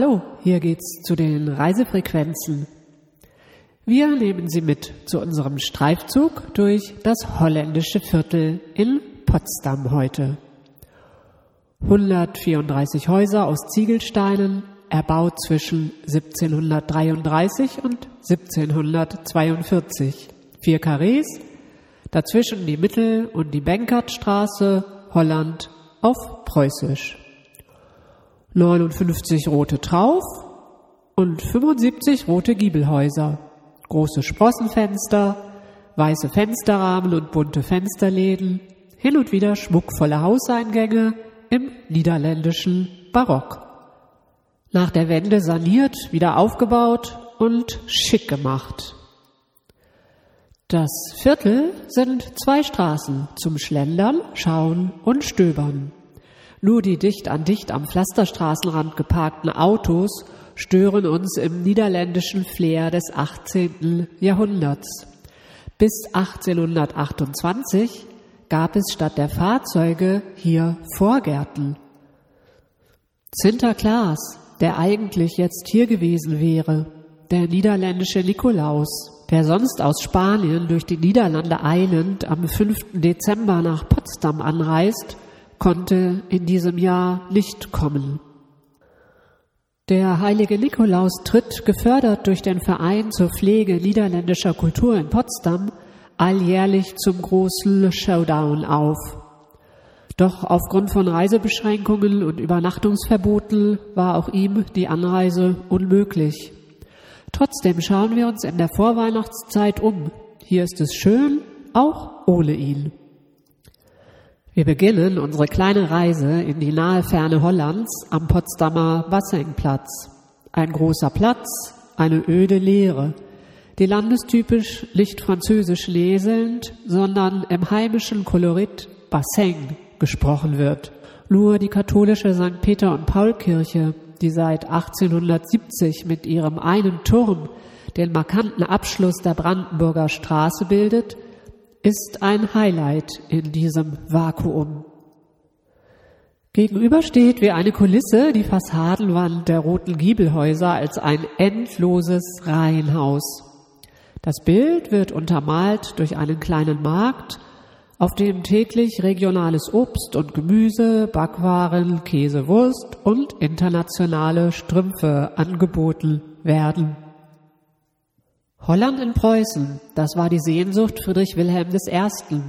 Hallo, hier geht's zu den Reisefrequenzen. Wir nehmen Sie mit zu unserem Streifzug durch das holländische Viertel in Potsdam heute. 134 Häuser aus Ziegelsteinen, erbaut zwischen 1733 und 1742. Vier Karrees, dazwischen die Mittel- und die Benkertstraße, Holland auf Preußisch. 59 rote Trauf und 75 rote Giebelhäuser, große Sprossenfenster, weiße Fensterrahmen und bunte Fensterläden, hin und wieder schmuckvolle Hauseingänge im niederländischen Barock. Nach der Wende saniert, wieder aufgebaut und schick gemacht. Das Viertel sind zwei Straßen zum Schlendern, Schauen und Stöbern. Nur die dicht an dicht am Pflasterstraßenrand geparkten Autos stören uns im niederländischen Flair des 18. Jahrhunderts. Bis 1828 gab es statt der Fahrzeuge hier Vorgärten. Sinterklaas, der eigentlich jetzt hier gewesen wäre, der niederländische Nikolaus, der sonst aus Spanien durch die Niederlande eilend am 5. Dezember nach Potsdam anreist, konnte in diesem Jahr nicht kommen. Der heilige Nikolaus tritt, gefördert durch den Verein zur Pflege niederländischer Kultur in Potsdam, alljährlich zum großen Showdown auf. Doch aufgrund von Reisebeschränkungen und Übernachtungsverboten war auch ihm die Anreise unmöglich. Trotzdem schauen wir uns in der Vorweihnachtszeit um. Hier ist es schön, auch ohne ihn. Wir beginnen unsere kleine Reise in die nahe Ferne Hollands am Potsdamer Bassengplatz. Ein großer Platz, eine öde Leere, die landestypisch nicht französisch leselnd, sondern im heimischen Kolorit Bassin gesprochen wird. Nur die katholische St. Peter und Paul Kirche, die seit 1870 mit ihrem einen Turm den markanten Abschluss der Brandenburger Straße bildet, ist ein Highlight in diesem Vakuum. Gegenüber steht wie eine Kulisse die Fassadenwand der roten Giebelhäuser als ein endloses Reihenhaus. Das Bild wird untermalt durch einen kleinen Markt, auf dem täglich regionales Obst und Gemüse, Backwaren, Käse, Wurst und internationale Strümpfe angeboten werden. Holland in Preußen, das war die Sehnsucht Friedrich Wilhelm I.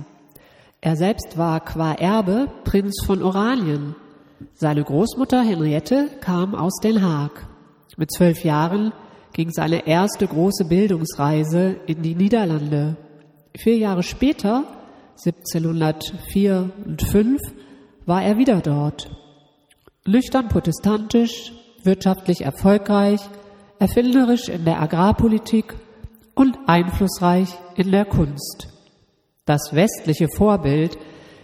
Er selbst war qua Erbe Prinz von Oranien. Seine Großmutter Henriette kam aus Den Haag. Mit zwölf Jahren ging seine erste große Bildungsreise in die Niederlande. Vier Jahre später, 1704 und 5, war er wieder dort. Nüchtern protestantisch, wirtschaftlich erfolgreich, erfinderisch in der Agrarpolitik und einflussreich in der Kunst. Das westliche Vorbild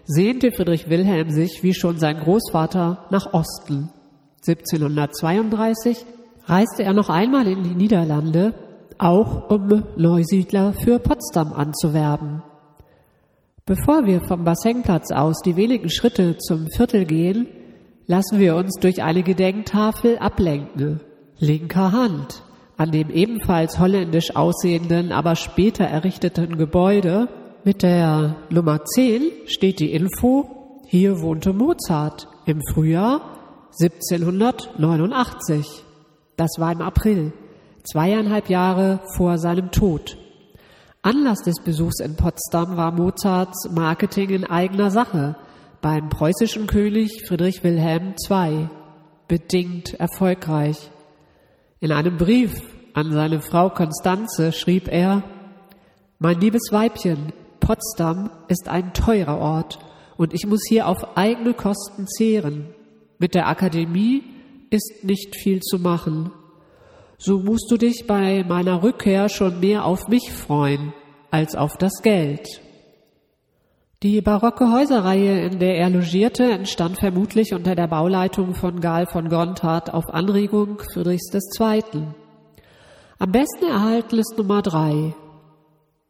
sehnte Friedrich Wilhelm sich wie schon sein Großvater nach Osten. 1732 reiste er noch einmal in die Niederlande, auch um Neusiedler für Potsdam anzuwerben. Bevor wir vom Bassenplatz aus die wenigen Schritte zum Viertel gehen, lassen wir uns durch eine Gedenktafel ablenken. Linker Hand. An dem ebenfalls holländisch aussehenden, aber später errichteten Gebäude mit der Nummer 10 steht die Info, hier wohnte Mozart im Frühjahr 1789. Das war im April, zweieinhalb Jahre vor seinem Tod. Anlass des Besuchs in Potsdam war Mozarts Marketing in eigener Sache beim preußischen König Friedrich Wilhelm II. Bedingt erfolgreich. In einem Brief an seine Frau Konstanze schrieb er, Mein liebes Weibchen, Potsdam ist ein teurer Ort und ich muss hier auf eigene Kosten zehren. Mit der Akademie ist nicht viel zu machen. So musst du dich bei meiner Rückkehr schon mehr auf mich freuen als auf das Geld. Die barocke Häuserreihe, in der er logierte, entstand vermutlich unter der Bauleitung von Gal von Gontard auf Anregung Friedrichs II. Am besten erhalten ist Nummer drei.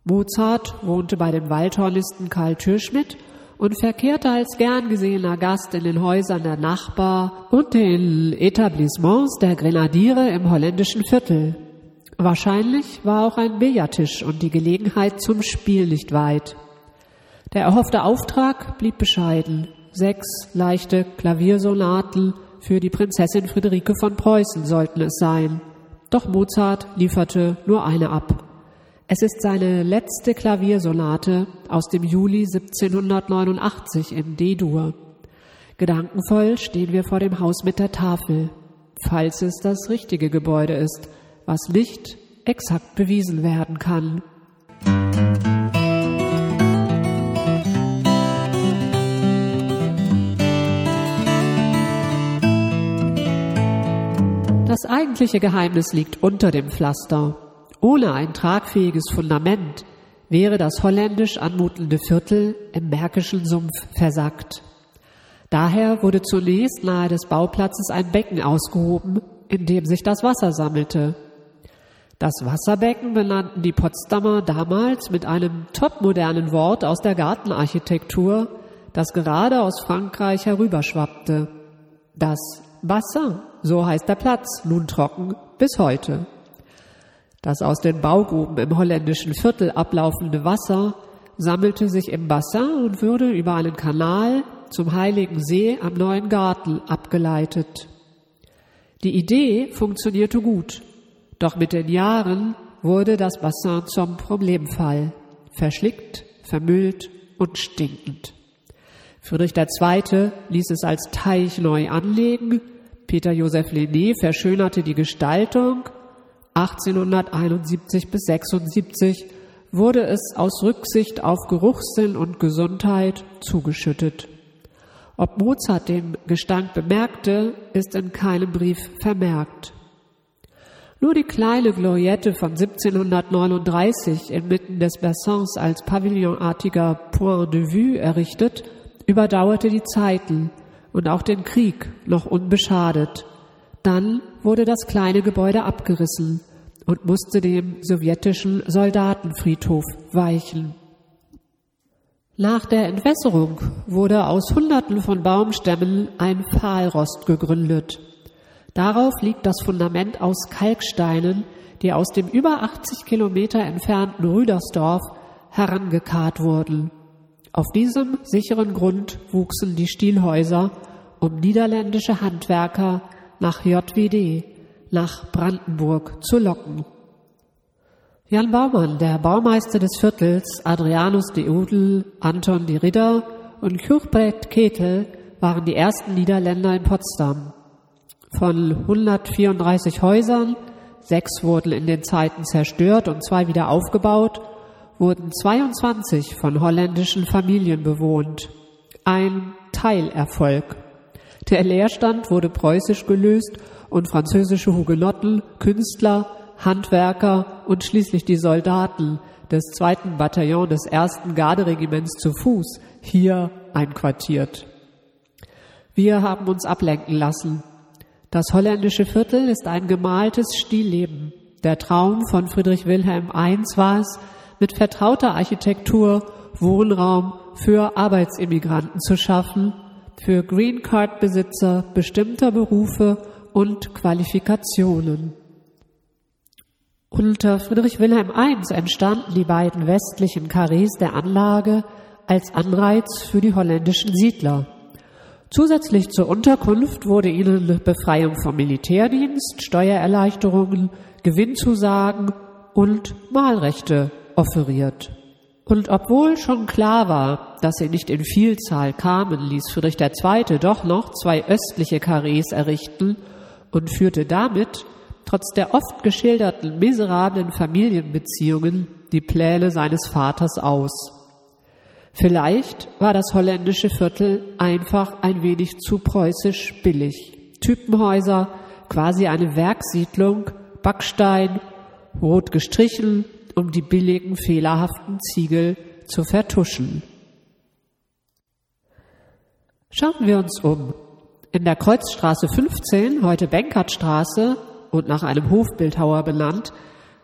Mozart wohnte bei dem Waldhornisten Karl Türschmidt und verkehrte als gern gesehener Gast in den Häusern der Nachbar und den Etablissements der Grenadiere im holländischen Viertel. Wahrscheinlich war auch ein Billardtisch und die Gelegenheit zum Spiel nicht weit. Der erhoffte Auftrag blieb bescheiden. Sechs leichte Klaviersonaten für die Prinzessin Friederike von Preußen sollten es sein. Doch Mozart lieferte nur eine ab. Es ist seine letzte Klaviersonate aus dem Juli 1789 in D-Dur. Gedankenvoll stehen wir vor dem Haus mit der Tafel, falls es das richtige Gebäude ist, was nicht exakt bewiesen werden kann. Das eigentliche Geheimnis liegt unter dem Pflaster. Ohne ein tragfähiges Fundament wäre das holländisch anmutende Viertel im Märkischen Sumpf versackt. Daher wurde zunächst nahe des Bauplatzes ein Becken ausgehoben, in dem sich das Wasser sammelte. Das Wasserbecken benannten die Potsdamer damals mit einem topmodernen Wort aus der Gartenarchitektur, das gerade aus Frankreich herüberschwappte. Das Bassin, so heißt der Platz, nun trocken bis heute. Das aus den Baugruben im holländischen Viertel ablaufende Wasser sammelte sich im Bassin und wurde über einen Kanal zum Heiligen See am Neuen Garten abgeleitet. Die Idee funktionierte gut, doch mit den Jahren wurde das Bassin zum Problemfall, verschlickt, vermüllt und stinkend. Friedrich II. ließ es als Teich neu anlegen, Peter Joseph Lené verschönerte die Gestaltung 1871 bis 76 wurde es aus Rücksicht auf Geruchssinn und Gesundheit zugeschüttet. Ob Mozart den Gestank bemerkte, ist in keinem Brief vermerkt. Nur die kleine Gloriette von 1739 inmitten des Bassins als pavillonartiger Point de Vue errichtet, überdauerte die Zeiten und auch den Krieg noch unbeschadet. Dann wurde das kleine Gebäude abgerissen und musste dem sowjetischen Soldatenfriedhof weichen. Nach der Entwässerung wurde aus Hunderten von Baumstämmen ein Pfahlrost gegründet. Darauf liegt das Fundament aus Kalksteinen, die aus dem über 80 Kilometer entfernten Rüdersdorf herangekarrt wurden. Auf diesem sicheren Grund wuchsen die Stielhäuser, um niederländische Handwerker nach JWD, nach Brandenburg zu locken. Jan Baumann, der Baumeister des Viertels, Adrianus de Udel, Anton de Ridder und Kürbrett Ketel waren die ersten Niederländer in Potsdam. Von 134 Häusern, sechs wurden in den Zeiten zerstört und zwei wieder aufgebaut, wurden 22 von holländischen Familien bewohnt. Ein Teilerfolg. Der Leerstand wurde preußisch gelöst und französische Hugenotten, Künstler, Handwerker und schließlich die Soldaten des zweiten Bataillons des ersten Garderegiments zu Fuß hier einquartiert. Wir haben uns ablenken lassen. Das holländische Viertel ist ein gemaltes Stillleben. Der Traum von Friedrich Wilhelm I war es, mit vertrauter Architektur Wohnraum für Arbeitsimmigranten zu schaffen, für Green Card Besitzer bestimmter Berufe und Qualifikationen. Unter Friedrich Wilhelm I entstanden die beiden westlichen Karrees der Anlage als Anreiz für die holländischen Siedler. Zusätzlich zur Unterkunft wurde ihnen Befreiung vom Militärdienst, Steuererleichterungen, Gewinnzusagen und Mahlrechte offeriert. Und obwohl schon klar war, dass sie nicht in Vielzahl kamen, ließ Friedrich II. doch noch zwei östliche Karrees errichten und führte damit, trotz der oft geschilderten miserablen Familienbeziehungen, die Pläne seines Vaters aus. Vielleicht war das holländische Viertel einfach ein wenig zu preußisch billig. Typenhäuser, quasi eine Werksiedlung, Backstein, rot gestrichen, um die billigen, fehlerhaften Ziegel zu vertuschen. Schauen wir uns um. In der Kreuzstraße 15, heute Benkertstraße und nach einem Hofbildhauer benannt,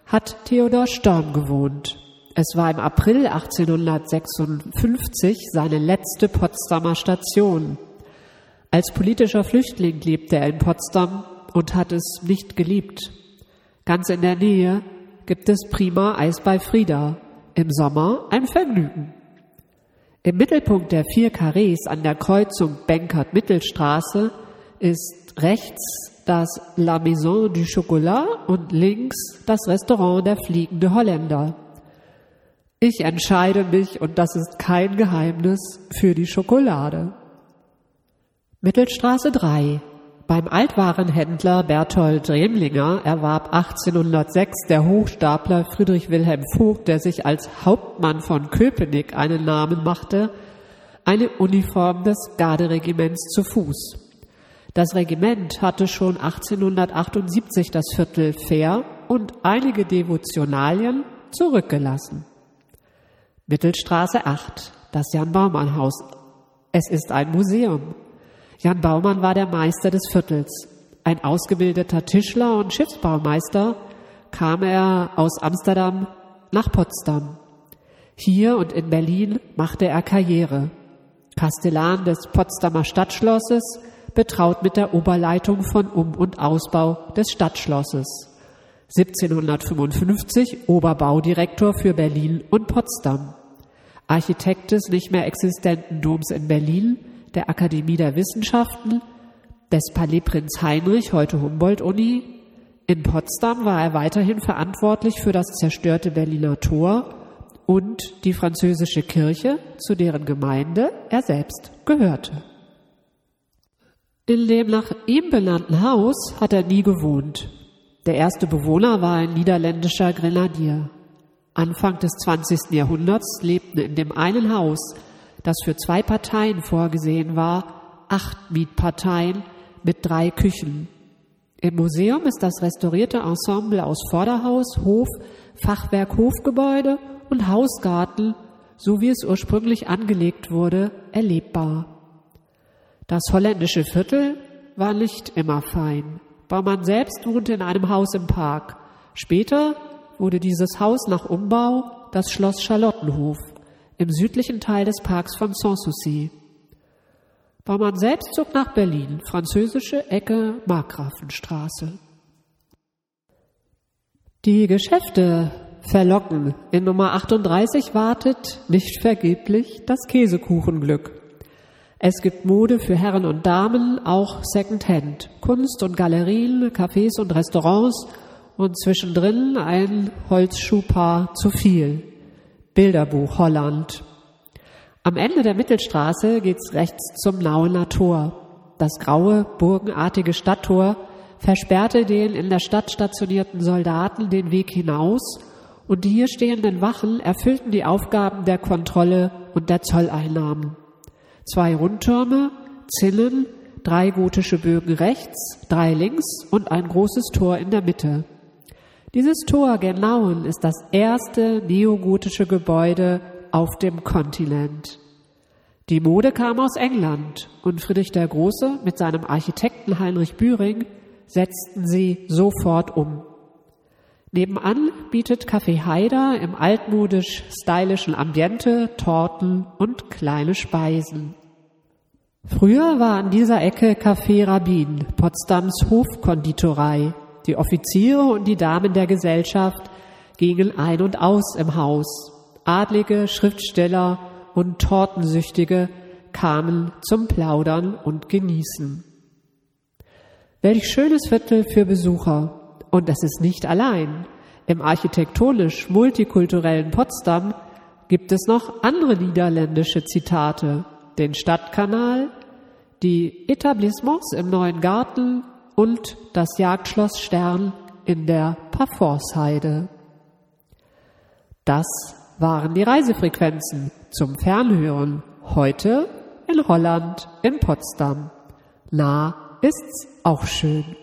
hat Theodor Storm gewohnt. Es war im April 1856 seine letzte Potsdamer Station. Als politischer Flüchtling lebte er in Potsdam und hat es nicht geliebt. Ganz in der Nähe gibt es prima Eis bei Frieda. Im Sommer ein Vergnügen. Im Mittelpunkt der vier Karrees an der Kreuzung Benkert-Mittelstraße ist rechts das La Maison du Chocolat und links das Restaurant der Fliegende Holländer. Ich entscheide mich, und das ist kein Geheimnis, für die Schokolade. Mittelstraße 3. Beim Altwarenhändler Berthold Dremlinger erwarb 1806 der Hochstapler Friedrich Wilhelm Vogt, der sich als Hauptmann von Köpenick einen Namen machte, eine Uniform des Garderegiments zu Fuß. Das Regiment hatte schon 1878 das Viertel Fair und einige Devotionalien zurückgelassen. Mittelstraße 8, das Jan Baumann Haus. Es ist ein Museum. Jan Baumann war der Meister des Viertels. Ein ausgebildeter Tischler und Schiffsbaumeister kam er aus Amsterdam nach Potsdam. Hier und in Berlin machte er Karriere. Kastellan des Potsdamer Stadtschlosses, betraut mit der Oberleitung von Um- und Ausbau des Stadtschlosses. 1755 Oberbaudirektor für Berlin und Potsdam. Architekt des nicht mehr existenten Doms in Berlin, der Akademie der Wissenschaften, des Palais Prinz Heinrich, heute Humboldt-Uni. In Potsdam war er weiterhin verantwortlich für das zerstörte Berliner Tor und die französische Kirche, zu deren Gemeinde er selbst gehörte. In dem nach ihm benannten Haus hat er nie gewohnt. Der erste Bewohner war ein niederländischer Grenadier. Anfang des 20. Jahrhunderts lebten in dem einen Haus, das für zwei Parteien vorgesehen war, acht Mietparteien mit drei Küchen. Im Museum ist das restaurierte Ensemble aus Vorderhaus, Hof, Fachwerk, Hofgebäude und Hausgarten, so wie es ursprünglich angelegt wurde, erlebbar. Das holländische Viertel war nicht immer fein. Baumann selbst wohnte in einem Haus im Park. Später wurde dieses Haus nach Umbau das Schloss Charlottenhof im südlichen Teil des Parks von Sanssouci. Baumann selbst zog nach Berlin, französische Ecke Markgrafenstraße. Die Geschäfte verlocken. In Nummer 38 wartet nicht vergeblich das Käsekuchenglück. Es gibt Mode für Herren und Damen, auch Secondhand, Kunst und Galerien, Cafés und Restaurants und zwischendrin ein Holzschuhpaar zu viel. Bilderbuch Holland. Am Ende der Mittelstraße geht's rechts zum Nauener Tor. Das graue, burgenartige Stadttor versperrte den in der Stadt stationierten Soldaten den Weg hinaus und die hier stehenden Wachen erfüllten die Aufgaben der Kontrolle und der Zolleinnahmen zwei Rundtürme, Zinnen, drei gotische Bögen rechts, drei links und ein großes Tor in der Mitte. Dieses Tor Genauen ist das erste neogotische Gebäude auf dem Kontinent. Die Mode kam aus England und Friedrich der Große mit seinem Architekten Heinrich Bühring setzten sie sofort um. Nebenan bietet Café Haider im altmodisch-stylischen Ambiente Torten und kleine Speisen. Früher war an dieser Ecke Café Rabin, Potsdams Hofkonditorei. Die Offiziere und die Damen der Gesellschaft gingen ein und aus im Haus. Adlige, Schriftsteller und Tortensüchtige kamen zum Plaudern und Genießen. Welch schönes Viertel für Besucher. Und das ist nicht allein. Im architektonisch multikulturellen Potsdam gibt es noch andere niederländische Zitate. Den Stadtkanal, die Etablissements im Neuen Garten und das Jagdschloss Stern in der Parforsheide. Das waren die Reisefrequenzen zum Fernhören. Heute in Holland, in Potsdam. Na, ist's auch schön.